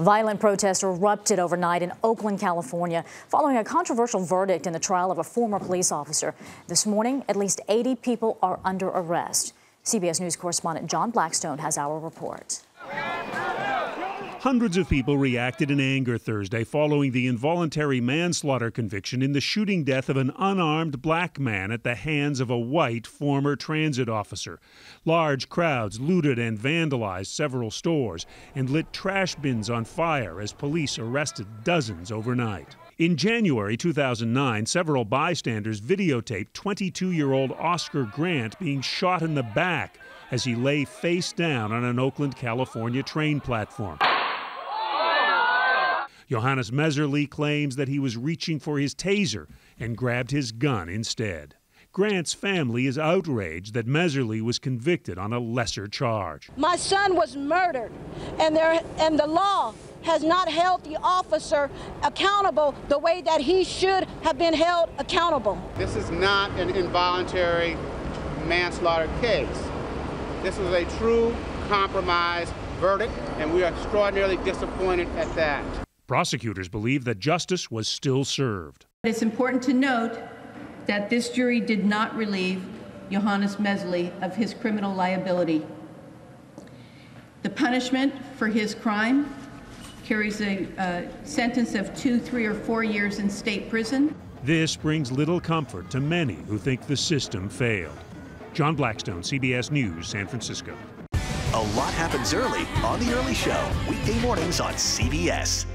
Violent protests erupted overnight in Oakland, California, following a controversial verdict in the trial of a former police officer. This morning, at least 80 people are under arrest. CBS News correspondent John Blackstone has our report. Hundreds of people reacted in anger Thursday following the involuntary manslaughter conviction in the shooting death of an unarmed black man at the hands of a white former transit officer. Large crowds looted and vandalized several stores and lit trash bins on fire as police arrested dozens overnight. In January 2009, several bystanders videotaped 22 year old Oscar Grant being shot in the back as he lay face down on an Oakland, California train platform. Johannes Mehserle claims that he was reaching for his taser and grabbed his gun instead. Grant's family is outraged that Mehserle was convicted on a lesser charge. My son was murdered, and there and the law has not held the officer accountable the way that he should have been held accountable. This is not an involuntary manslaughter case. This was a true compromise verdict, and we are extraordinarily disappointed at that. Prosecutors believe that justice was still served. It's important to note that this jury did not relieve Johannes Mehserle of his criminal liability. The punishment for his crime carries a uh, sentence of two, three, or four years in state prison. This brings little comfort to many who think the system failed. John Blackstone, CBS News, San Francisco. A lot happens early on The Early Show, weekday mornings on CBS.